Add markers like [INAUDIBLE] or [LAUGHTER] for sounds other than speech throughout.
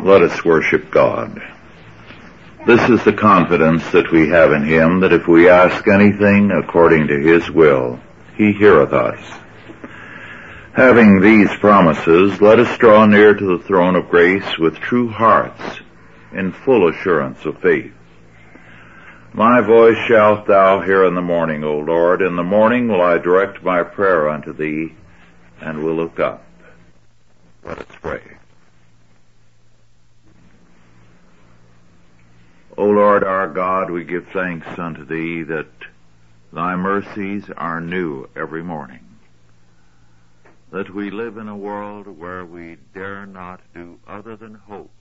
Let us worship God. This is the confidence that we have in Him that if we ask anything according to His will, He heareth us. Having these promises, let us draw near to the throne of grace with true hearts, in full assurance of faith. My voice shalt thou hear in the morning, O Lord. In the morning will I direct my prayer unto thee, and will look up. Let us pray. O Lord our God, we give thanks unto thee that thy mercies are new every morning. That we live in a world where we dare not do other than hope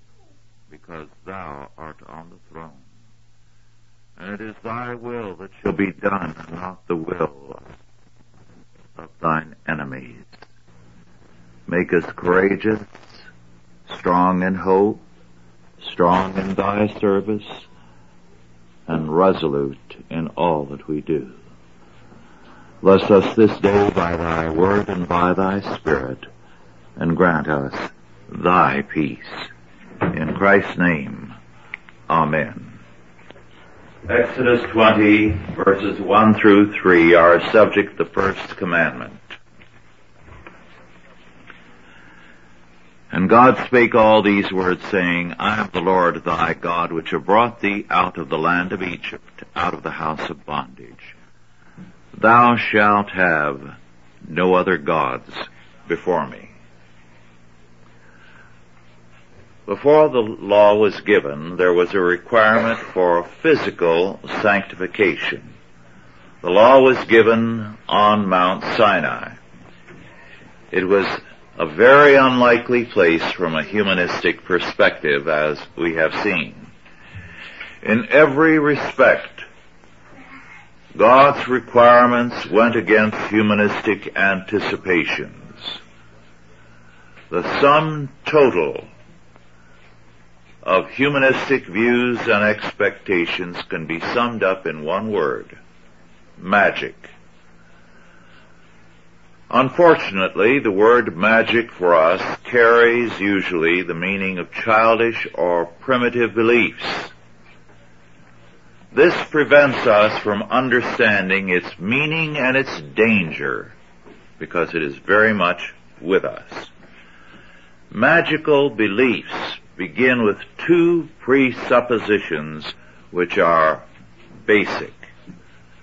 because thou art on the throne. And it is thy will that shall be done, not the will of thine enemies. Make us courageous, strong in hope, strong in thy service, and resolute in all that we do. Bless us this day by thy word and by thy spirit, and grant us thy peace. In Christ's name, Amen. Exodus 20 verses 1 through 3 are subject the first commandment. And God spake all these words, saying, I am the Lord thy God, which have brought thee out of the land of Egypt, out of the house of bondage. Thou shalt have no other gods before me. Before the law was given, there was a requirement for physical sanctification. The law was given on Mount Sinai. It was a very unlikely place from a humanistic perspective as we have seen. In every respect, God's requirements went against humanistic anticipations. The sum total of humanistic views and expectations can be summed up in one word, magic. Unfortunately, the word magic for us carries usually the meaning of childish or primitive beliefs. This prevents us from understanding its meaning and its danger because it is very much with us. Magical beliefs begin with two presuppositions which are basic.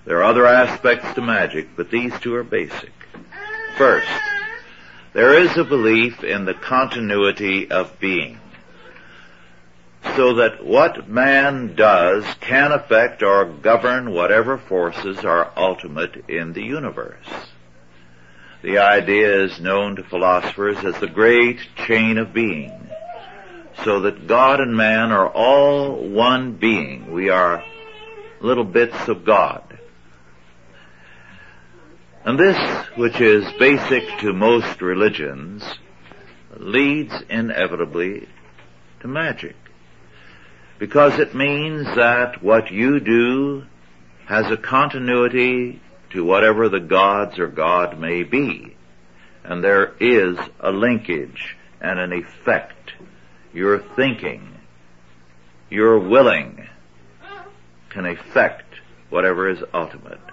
There are other aspects to magic, but these two are basic. First, there is a belief in the continuity of being. So that what man does can affect or govern whatever forces are ultimate in the universe. The idea is known to philosophers as the great chain of being. So that God and man are all one being. We are little bits of God. And this, which is basic to most religions, leads inevitably to magic. Because it means that what you do has a continuity to whatever the gods or God may be. And there is a linkage and an effect. Your thinking, your willing can affect whatever is ultimate.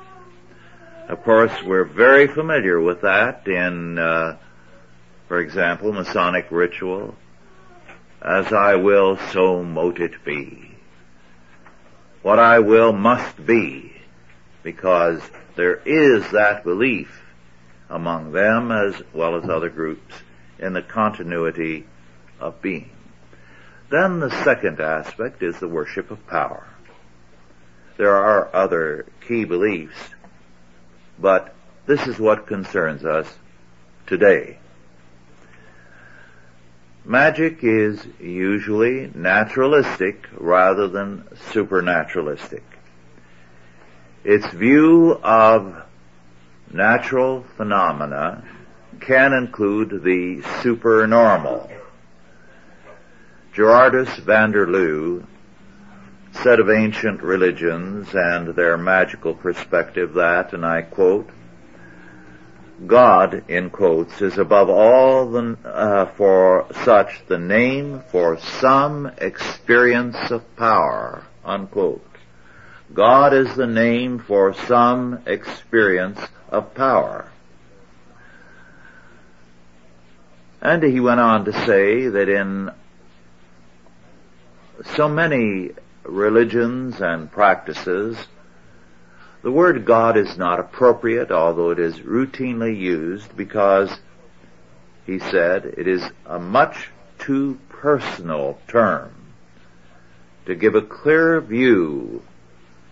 Of course, we're very familiar with that in, uh, for example, Masonic ritual. As I will, so mote it be. What I will must be, because there is that belief among them as well as other groups in the continuity of being. Then the second aspect is the worship of power. There are other key beliefs but this is what concerns us today. Magic is usually naturalistic rather than supernaturalistic. Its view of natural phenomena can include the supernormal. Gerardus van der Leeuw said of ancient religions and their magical perspective that, and I quote, God, in quotes, is above all the, uh, for such the name for some experience of power, unquote. God is the name for some experience of power. And he went on to say that in so many religions and practices, the word God is not appropriate, although it is routinely used because, he said, it is a much too personal term to give a clear view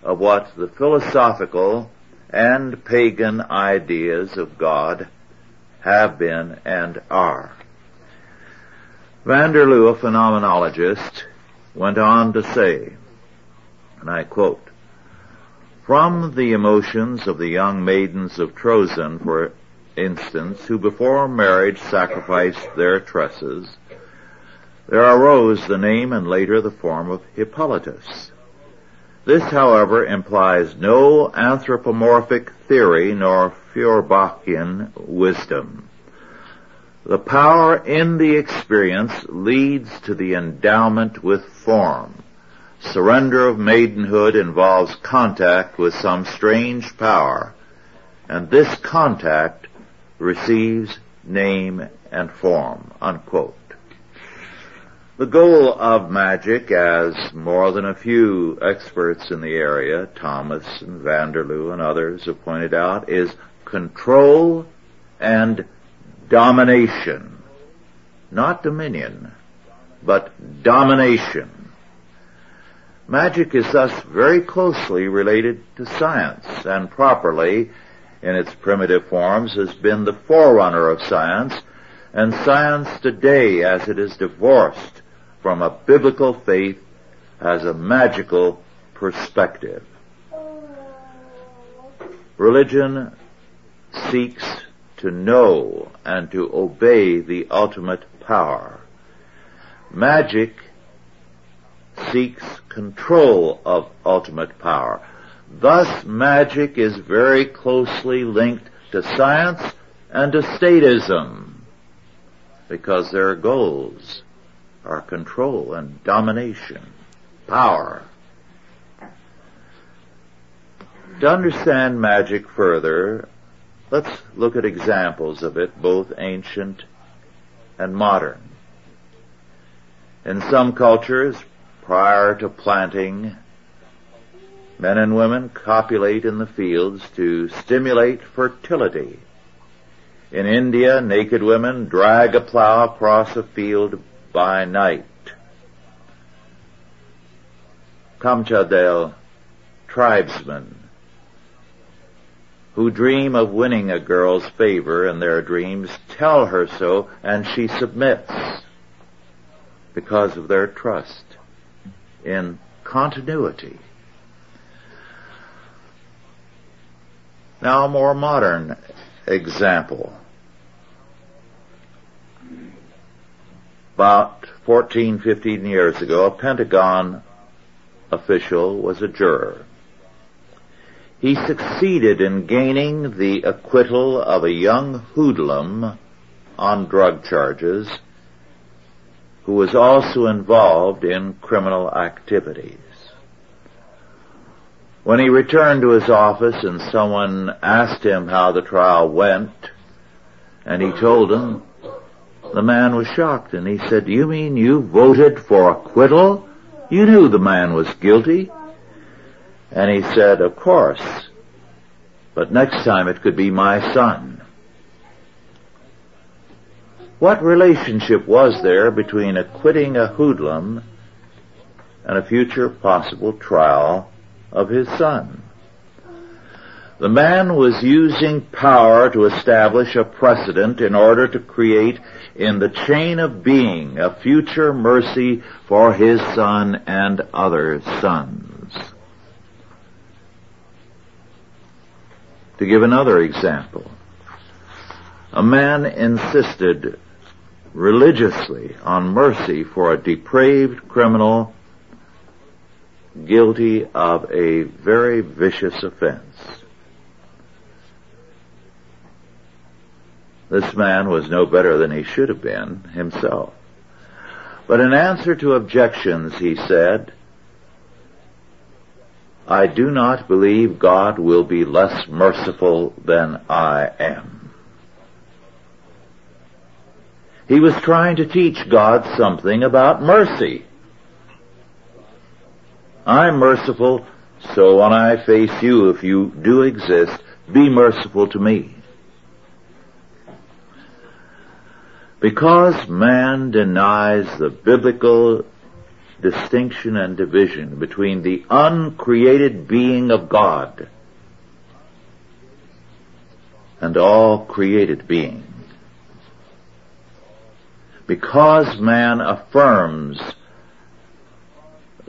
of what the philosophical and pagan ideas of God have been and are. Van der Leeuw, a phenomenologist, went on to say, and I quote, from the emotions of the young maidens of Troezen, for instance, who before marriage sacrificed their tresses, there arose the name and later the form of Hippolytus. This, however, implies no anthropomorphic theory nor Feuerbachian wisdom. The power in the experience leads to the endowment with form. Surrender of maidenhood involves contact with some strange power, and this contact receives name and form, unquote. The goal of magic, as more than a few experts in the area, Thomas and van der Leeuw and others have pointed out, is control and domination. Not dominion, but domination. Magic is thus very closely related to science and properly, in its primitive forms, has been the forerunner of science, and science today, as it is divorced from a biblical faith, has a magical perspective. Religion seeks to know and to obey the ultimate power. Magic seeks control of ultimate power. Thus magic is very closely linked to science and to statism because their goals are control and domination, power. To understand magic further, let's look at examples of it, both ancient and modern. In some cultures, prior to planting, men and women copulate in the fields to stimulate fertility. In India, naked women drag a plow across a field by night. Kamchadale tribesmen who dream of winning a girl's favor in their dreams tell her so and she submits because of their trust in continuity. Now a more modern example. About 14, 15 years ago, a Pentagon official was a juror. He succeeded in gaining the acquittal of a young hoodlum on drug charges who was also involved in criminal activities. When he returned to his office and someone asked him how the trial went, and he told them, the man was shocked and he said, you mean you voted for acquittal? You knew the man was guilty? And he said, of course, but next time it could be my son. What relationship was there between acquitting a hoodlum and a future possible trial of his son? The man was using power to establish a precedent in order to create in the chain of being a future mercy for his son and other sons. To give another example, a man insisted religiously on mercy for a depraved criminal guilty of a very vicious offense. This man was no better than he should have been himself. But in answer to objections, he said, I do not believe God will be less merciful than I am. He was trying to teach God something about mercy. I'm merciful, so when I face you, if you do exist, be merciful to me. Because man denies the biblical distinction and division between the uncreated being of God and all created being. Because man affirms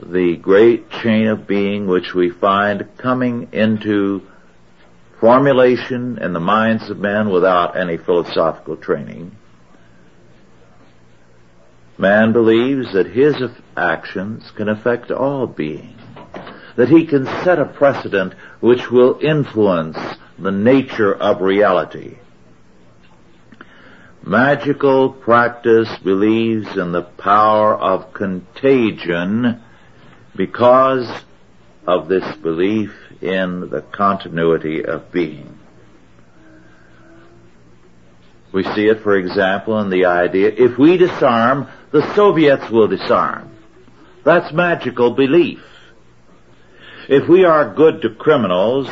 the great chain of being which we find coming into formulation in the minds of men without any philosophical training, Man believes that his actions can affect all being, that he can set a precedent which will influence the nature of reality. Magical practice believes in the power of contagion because of this belief in the continuity of being. We see it, for example, in the idea, if we disarm, the Soviets will disarm. That's magical belief. If we are good to criminals,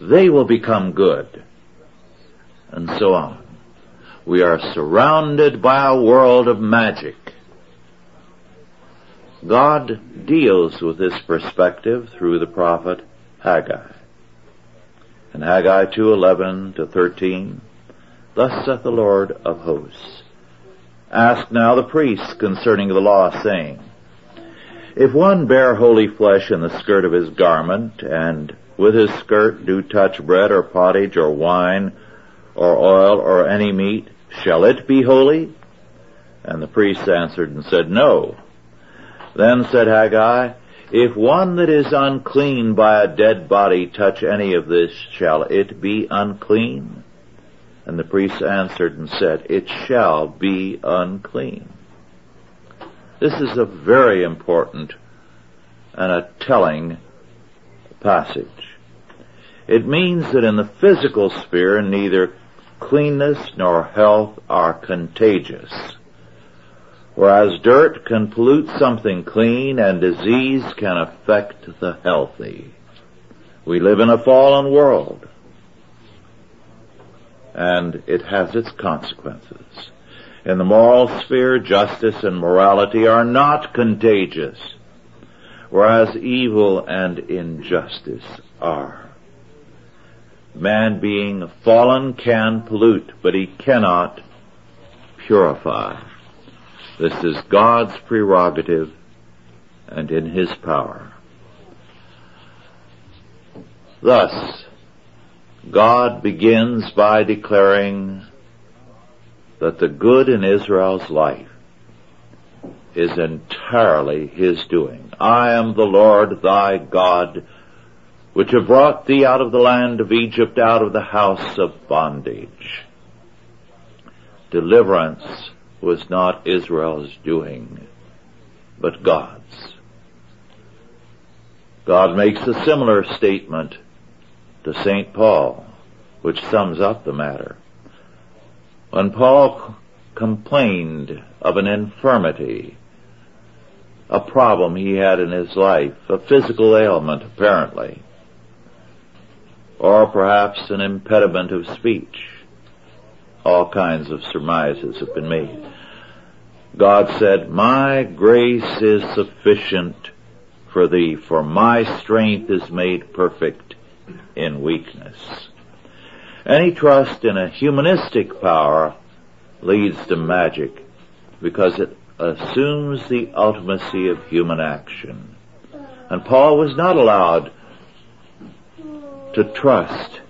they will become good. And so on. We are surrounded by a world of magic. God deals with this perspective through the prophet Haggai. In Haggai 2:11 to 13, Thus saith the Lord of hosts. Ask now the priests concerning the law, saying, If one bear holy flesh in the skirt of his garment, and with his skirt do touch bread or pottage or wine or oil or any meat, shall it be holy? And the priests answered and said, No. Then said Haggai, If one that is unclean by a dead body touch any of this, shall it be unclean? And the priest answered and said, It shall be unclean. This is a very important and a telling passage. It means that in the physical sphere, neither cleanness nor health are contagious. Whereas dirt can pollute something clean and disease can affect the healthy. We live in a fallen world and it has its consequences. In the moral sphere, justice and morality are not contagious, whereas evil and injustice are. Man being fallen can pollute, but he cannot purify. This is God's prerogative and in his power. Thus, God begins by declaring that the good in Israel's life is entirely His doing. I am the Lord thy God, which have brought thee out of the land of Egypt, out of the house of bondage. Deliverance was not Israel's doing, but God's. God makes a similar statement to St. Paul, which sums up the matter. When Paul complained of an infirmity, a problem he had in his life, a physical ailment apparently, or perhaps an impediment of speech. All kinds of surmises have been made. God said, My grace is sufficient for thee, for my strength is made perfect in weakness. Any trust in a humanistic power leads to magic because it assumes the ultimacy of human action. And Paul was not allowed to trust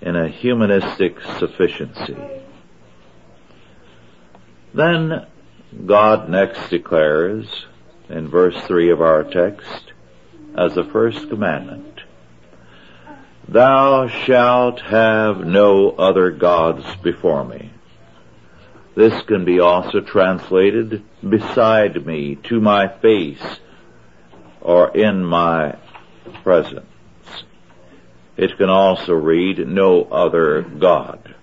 in a humanistic sufficiency. Then God next declares in verse 3 of our text as the first commandment, Thou shalt have no other gods before me. This can be also translated beside me, to my face, or in my presence. It can also read, no other God.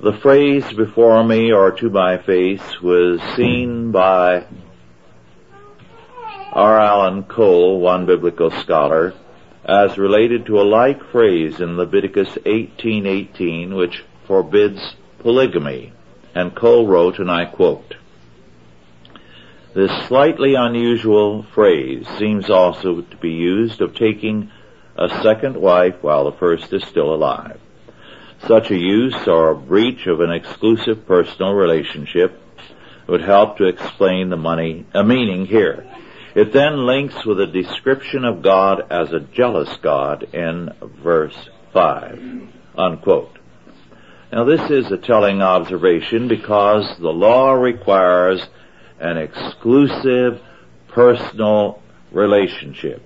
The phrase before me or to my face was seen by R. Alan Cole, one biblical scholar, as related to a like phrase in Leviticus 18:18 which forbids polygamy. And Cole wrote, and I quote, this slightly unusual phrase seems also to be used of taking a second wife while the first is still alive. Such a use or a breach of an exclusive personal relationship would help to explain the money, a meaning here. It then links with a description of God as a jealous God in verse 5. Unquote. Now this is a telling observation because the law requires an exclusive personal relationship.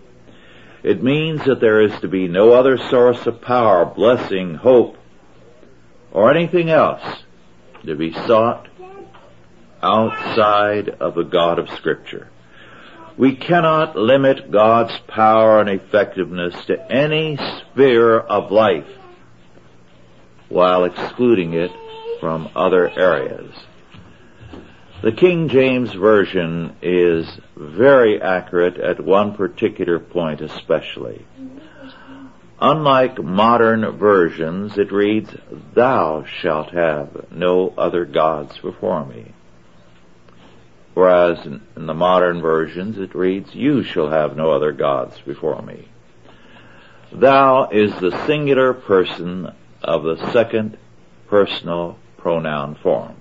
It means that there is to be no other source of power, blessing, hope, or anything else to be sought outside of the God of Scripture. We cannot limit God's power and effectiveness to any sphere of life while excluding it from other areas. The King James Version is very accurate at one particular point especially. Unlike modern versions, it reads, Thou shalt have no other gods before me. Whereas in, the modern versions it reads, You shall have no other gods before me. Thou is the singular person of the second personal pronoun form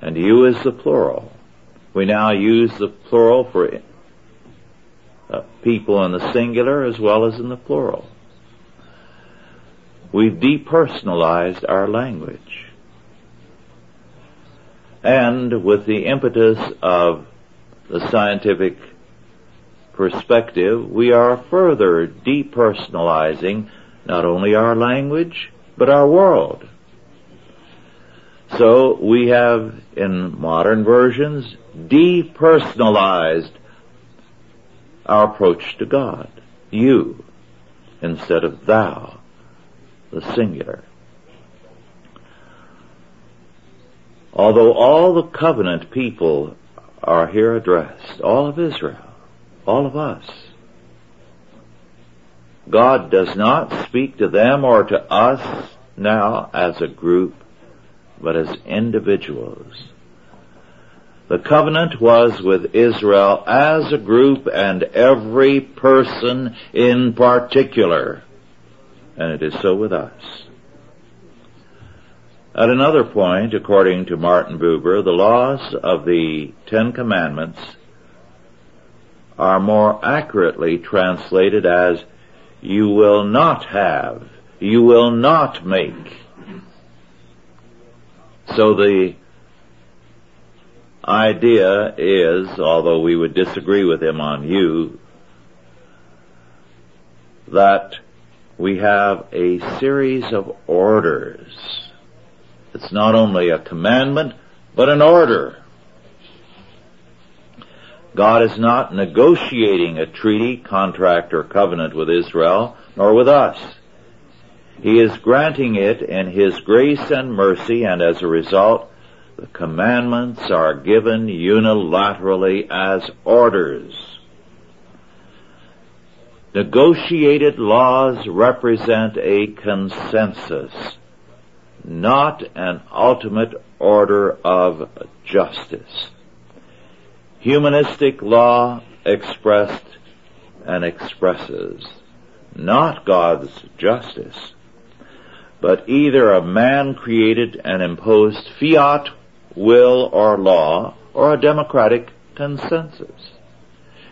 and you is the plural. We now use the plural for uh, people in the singular as well as in the plural. We've depersonalized our language. And with the impetus of the scientific perspective, we are further depersonalizing not only our language, but our world. So we have in modern versions depersonalized our approach to God. You instead of thou, the singular. Although all the covenant people are here addressed, all of Israel, all of us, God does not speak to them or to us now as a group but as individuals. The covenant was with Israel as a group and every person in particular. And it is so with us. At another point, according to Martin Buber, the laws of the Ten Commandments are more accurately translated as you will not have, you will not make, so the idea is, although we would disagree with him on you, that we have a series of orders. It's not only a commandment, but an order. God is not negotiating a treaty, contract, or covenant with Israel, nor with us. He is granting it in His grace and mercy, and as a result, the commandments are given unilaterally as orders. Negotiated laws represent a consensus, not an ultimate order of justice. Humanistic law expressed and expresses not God's justice, but either a man created and imposed fiat will or law or a democratic consensus.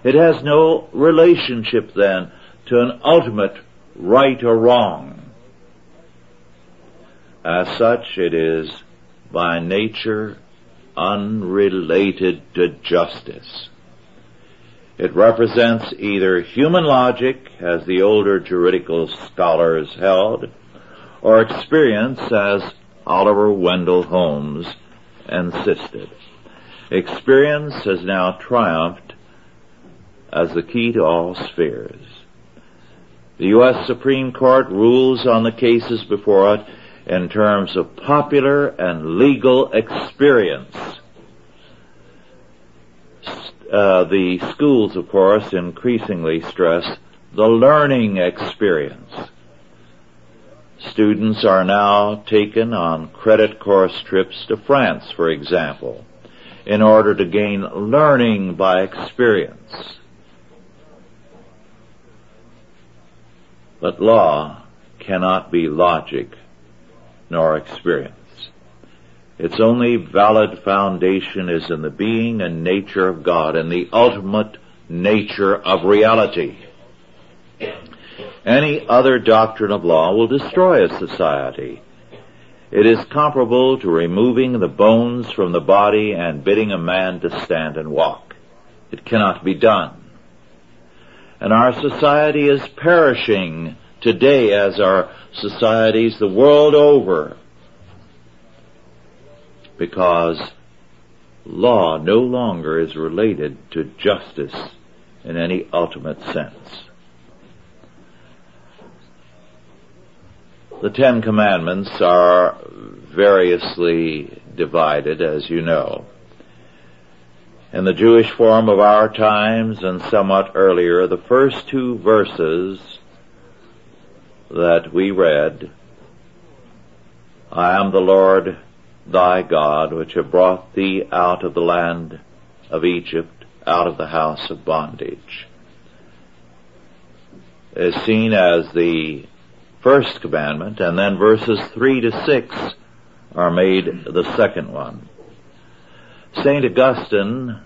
It has no relationship then to an ultimate right or wrong. As such, it is by nature unrelated to justice. It represents either human logic, as the older juridical scholars held, or experience, as Oliver Wendell Holmes insisted. Experience has now triumphed as the key to all spheres. The U.S. Supreme Court rules on the cases before it in terms of popular and legal experience. Uh, the schools, of course, increasingly stress the learning experience. Students are now taken on credit course trips to France, for example, in order to gain learning by experience. But law cannot be logic nor experience. Its only valid foundation is in the being and nature of God and the ultimate nature of reality. Any other doctrine of law will destroy a society. It is comparable to removing the bones from the body and bidding a man to stand and walk. It cannot be done. And our society is perishing today as our societies the world over because law no longer is related to justice in any ultimate sense. The Ten Commandments are variously divided, as you know. In the Jewish form of our times and somewhat earlier, the first two verses that we read, I am the Lord thy God, which have brought thee out of the land of Egypt, out of the house of bondage, is seen as the first commandment, and then verses three to six are made the second one. St. Augustine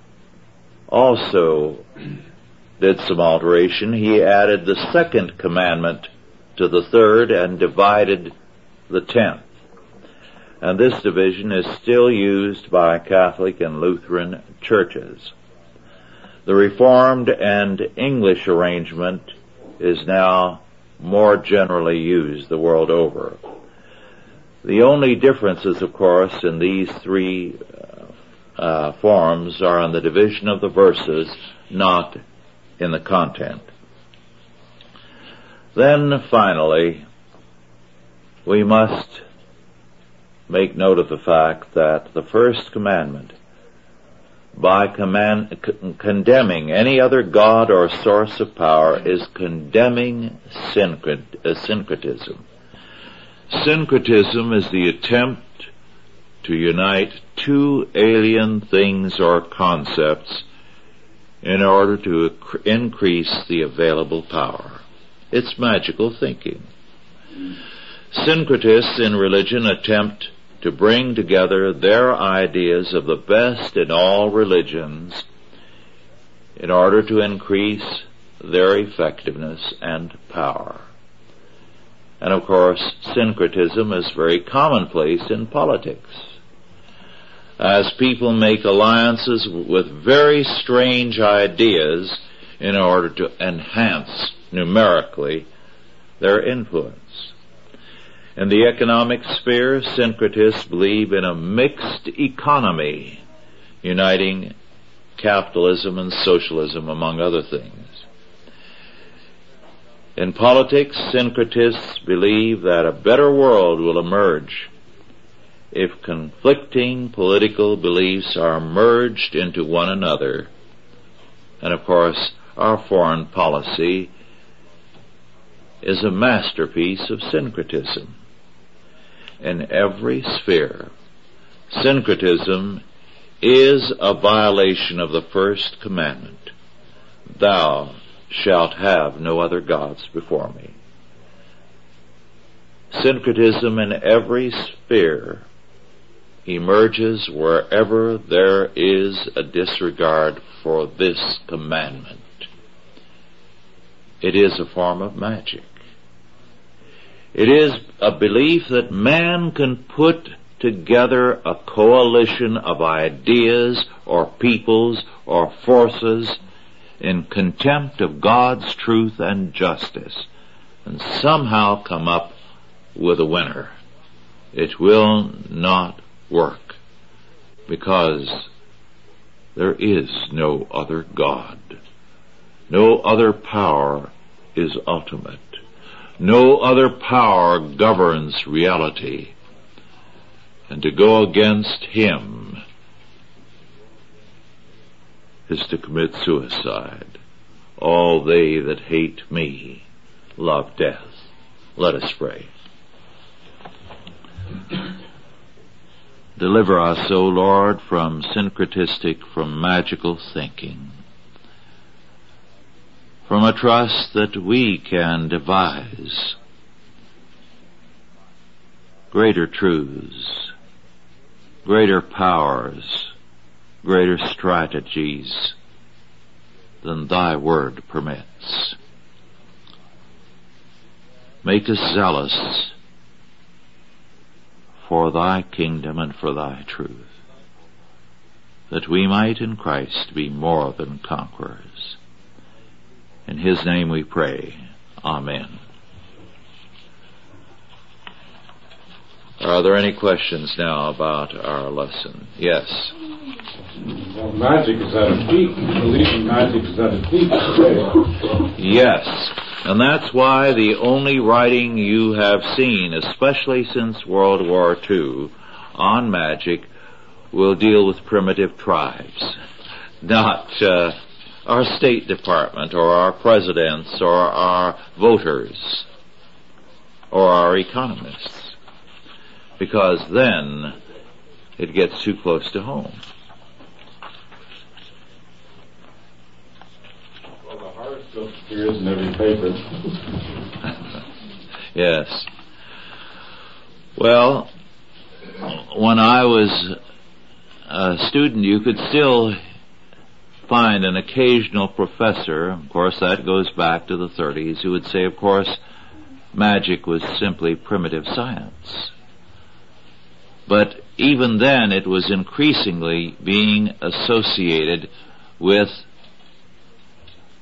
also did some alteration. He added the second commandment to the third and divided the tenth. And this division is still used by Catholic and Lutheran churches. The Reformed and English arrangement is now more generally used the world over. The only differences, of course, in these three uh, uh forms are in the division of the verses, not in the content. Then finally, we must make note of the fact that the first commandment, by command, c- condemning any other god or source of power, is condemning uh, syncretism. Syncretism is the attempt to unite two alien things or concepts in order to increase the available power. It's magical thinking. Syncretists in religion attempt to bring together their ideas of the best in all religions in order to increase their effectiveness and power. And of course, syncretism is very commonplace in politics. As people make alliances with very strange ideas in order to enhance numerically their influence. In the economic sphere, syncretists believe in a mixed economy, uniting capitalism and socialism among other things. In politics, syncretists believe that a better world will emerge if conflicting political beliefs are merged into one another. And of course, our foreign policy is a masterpiece of syncretism in every sphere. Syncretism is a violation of the first commandment. Thou shalt have no other gods before me. Syncretism in every sphere emerges wherever there is a disregard for this commandment. It is a form of magic. It is a belief that man can put together a coalition of ideas or peoples or forces in contempt of God's truth and justice and somehow come up with a winner. It will not work because there is no other God. No other power is ultimate. No other power governs reality. And to go against Him is to commit suicide. All they that hate me love death. Let us pray. Deliver us, O Lord, from syncretistic, from magical thinking, from a trust that we can devise greater truths, greater powers, greater strategies than thy word permits. Make us zealous for thy kingdom and for thy truth, that we might in Christ be more than conquerors. In his name we pray. Amen. Are there any questions now about our lesson? Yes. Well, magic is at a peak. Belief in magic is at a peak. Yes. And that's why the only writing you have seen, especially since World War II, on magic will deal with primitive tribes, [LAUGHS] not uh, our State Department or our presidents or our voters or our economists. Because then it gets too close to home. still appears in every paper. [LAUGHS] yes. Well, when I was a student, you could still find an occasional professor, of course that goes back to the 30s, who would say, of course, magic was simply primitive science. But even then it was increasingly being associated with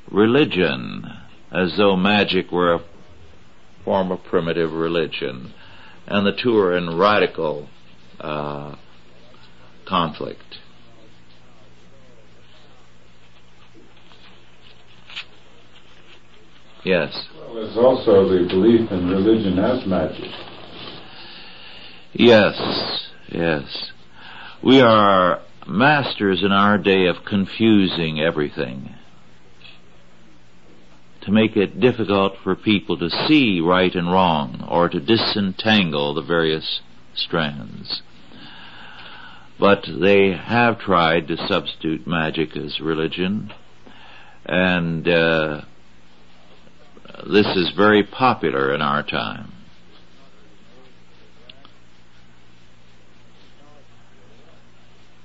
religion, as though magic were a form of primitive religion. And the two are in radical uh, conflict. Yes. Well, there's also the belief in religion as magic. Yes, yes. We are masters in our day of confusing everything to make it difficult for people to see right and wrong or to disentangle the various strands. But they have tried to substitute magic as religion and uh, this is very popular in our time.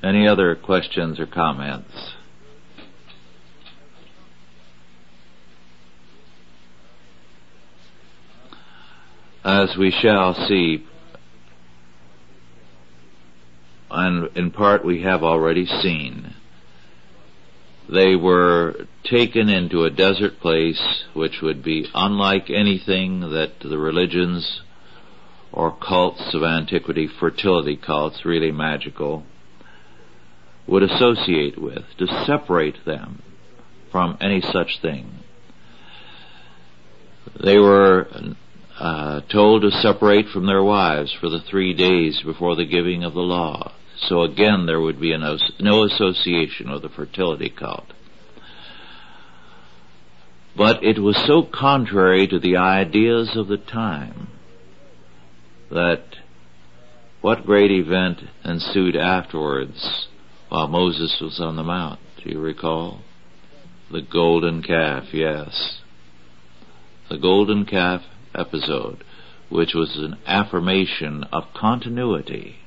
Any other questions or comments? as we shall see, and in part we have already seen, they were taken into a desert place which would be unlike anything that the religions or cults of antiquity, fertility cults, really magical, would associate with, to separate them from any such thing. They were uh, told to separate from their wives for the three days before the giving of the law. So again, there would be no, no association with the fertility cult. But it was so contrary to the ideas of the time that what great event ensued afterwards while Moses was on the mount? Do you recall? The golden calf, yes. The golden calf episode, which was an affirmation of continuity.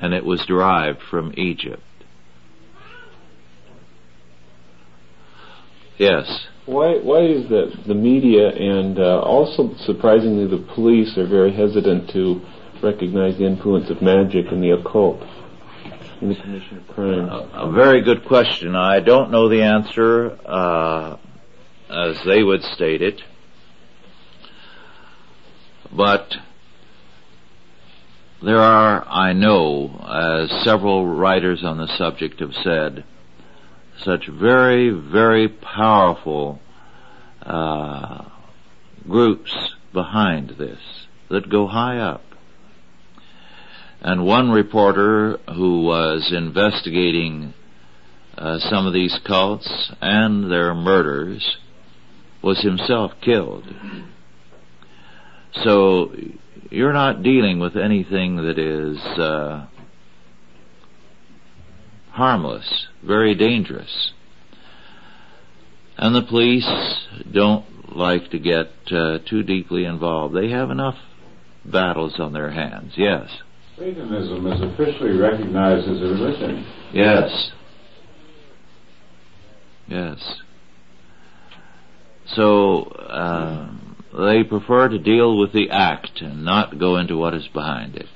And it was derived from Egypt. Yes. Why, why is that the media and uh, also surprisingly the police are very hesitant to recognize the influence of magic and the occult? in the commission of crimes? A, a very good question. I don't know the answer uh, as they would state it, but there are, I know, as several writers on the subject have said, such very, very powerful uh, groups behind this that go high up. And one reporter who was investigating uh, some of these cults and their murders was himself killed. So you're not dealing with anything that is uh, harmless, very dangerous. And the police don't like to get uh, too deeply involved. They have enough battles on their hands, yes. Satanism is officially recognized as a religion. Yes. Yes. So, uh, they prefer to deal with the act and not go into what is behind it.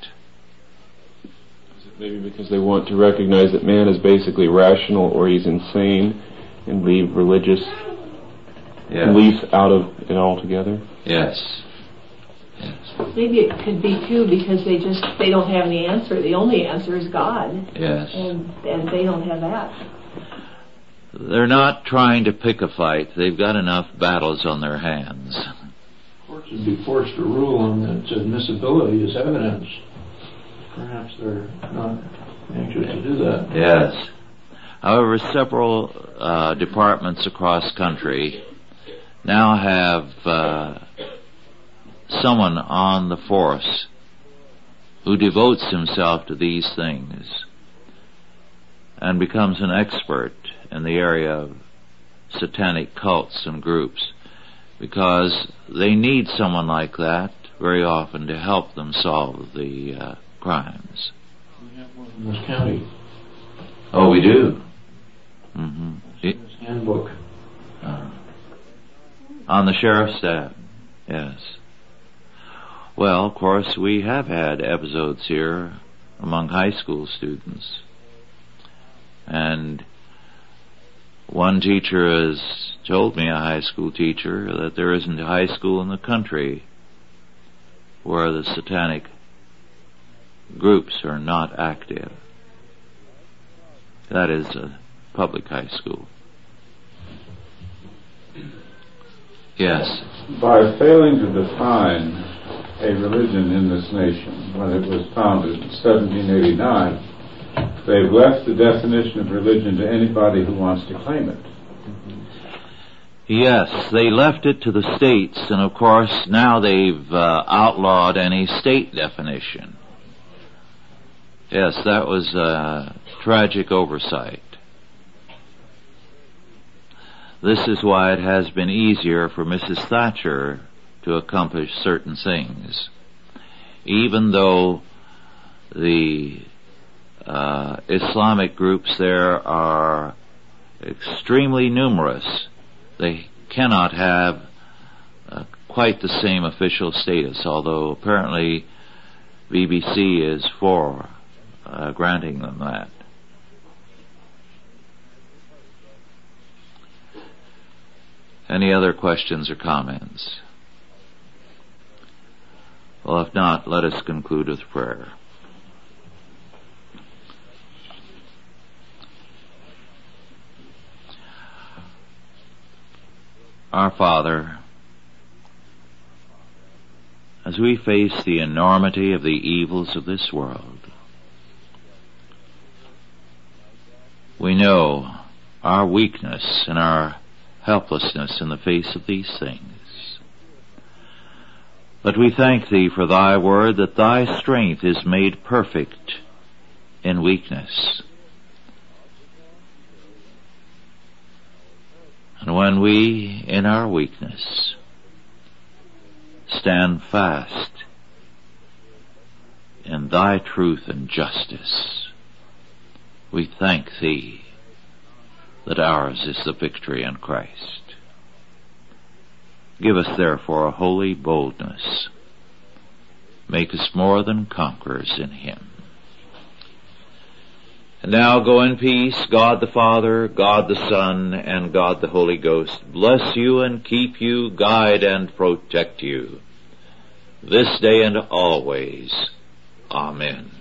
Is it maybe because they want to recognize that man is basically rational or he's insane and leave religious yes. beliefs out of it altogether? Yes. Yes. Maybe it could be too because they just they don't have any answer. The only answer is God. Yes. And and they don't have that. They're not trying to pick a fight. They've got enough battles on their hands. Courts would be forced to rule on its admissibility as evidence. Perhaps they're not anxious to do that. Yes. However, several uh, departments across country now have uh, someone on the force who devotes himself to these things and becomes an expert in the area of satanic cults and groups because they need someone like that very often to help them solve the uh, crimes. We have one in this county. Oh, we do. Mm-hmm. His handbook. Uh, on the sheriff's staff, yes. Well, of course, we have had episodes here among high school students. And one teacher has told me, a high school teacher, that there isn't a high school in the country where the satanic groups are not active. That is a public high school. Yes. By failing to define a religion in this nation when it was founded in 1789, they've left the definition of religion to anybody who wants to claim it. Yes, they left it to the states, and of course now they've uh, outlawed any state definition. Yes, that was a tragic oversight. This is why it has been easier for Mrs. Thatcher to accomplish certain things. Even though the uh, Islamic groups there are extremely numerous, they cannot have uh, quite the same official status, although apparently BBC is for uh, granting them that. Any other questions or comments? Well, if not, let us conclude with prayer. Our Father, as we face the enormity of the evils of this world, we know our weakness and our helplessness in the face of these things. But we thank Thee for Thy word that Thy strength is made perfect in weakness. And when we, in our weakness, stand fast in Thy truth and justice, we thank Thee that ours is the victory in Christ. Give us therefore a holy boldness. Make us more than conquerors in Him. And now go in peace. God the Father, God the Son, and God the Holy Ghost bless you and keep you, guide and protect you. This day and always. Amen.